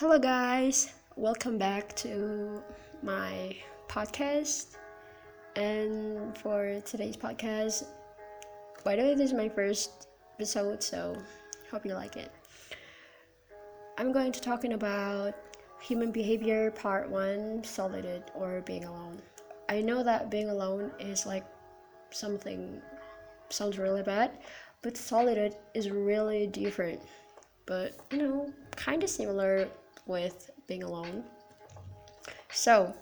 Hello, guys. Welcome back to my podcast. And for today's podcast, by the way, this is my first episode, so hope you like it. I'm going to talking about human behavior part 1, solitude or being alone. I know that being alone is like something sounds really bad, but solitude is really different. But you know, kind of similar with being alone. So,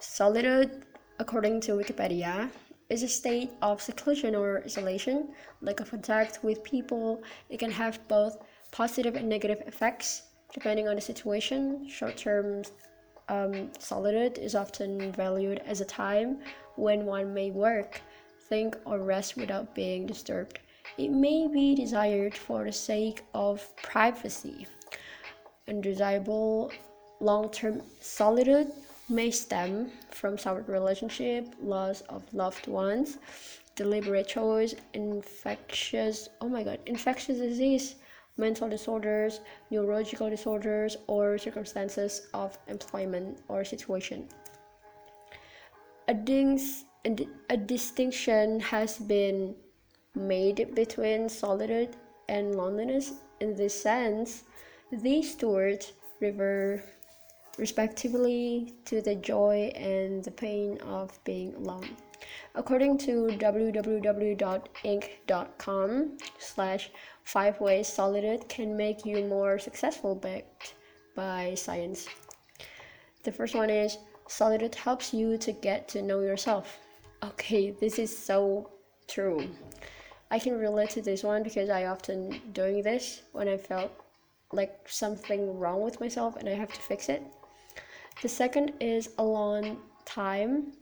solitude, according to Wikipedia, is a state of seclusion or isolation, lack of contact with people. It can have both positive and negative effects depending on the situation. Short term um, solitude is often valued as a time when one may work, think, or rest without being disturbed. It may be desired for the sake of privacy. Undesirable long term solitude may stem from soured relationship, loss of loved ones, deliberate choice, infectious oh my god, infectious disease, mental disorders, neurological disorders, or circumstances of employment or situation. A, dings, a distinction has been made between solitude and loneliness in this sense these two words refer respectively to the joy and the pain of being alone. According to www.inc.com slash five ways solitude can make you more successful backed by science. The first one is solitude helps you to get to know yourself. Okay, this is so true. I can relate to this one because I often doing this when I felt like something wrong with myself and I have to fix it. The second is alone time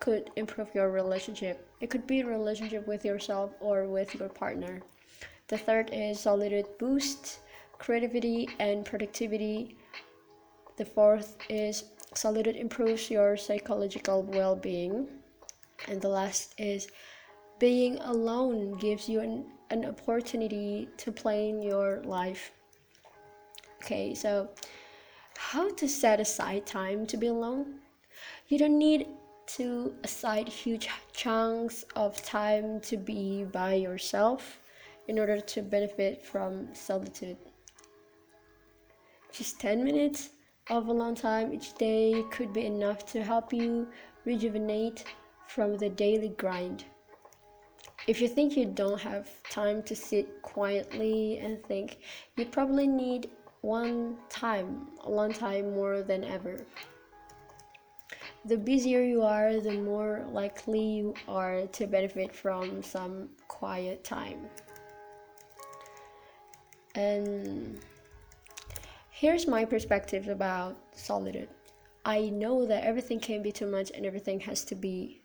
could improve your relationship. It could be a relationship with yourself or with your partner. The third is solitude boosts creativity and productivity. The fourth is solitude improves your psychological well being. And the last is being alone gives you an, an opportunity to plan your life Okay, so how to set aside time to be alone? You don't need to aside huge chunks of time to be by yourself in order to benefit from solitude. Just 10 minutes of alone time each day could be enough to help you rejuvenate from the daily grind. If you think you don't have time to sit quietly and think, you probably need one time, one time more than ever. The busier you are, the more likely you are to benefit from some quiet time. And here's my perspective about solitude. I know that everything can be too much and everything has to be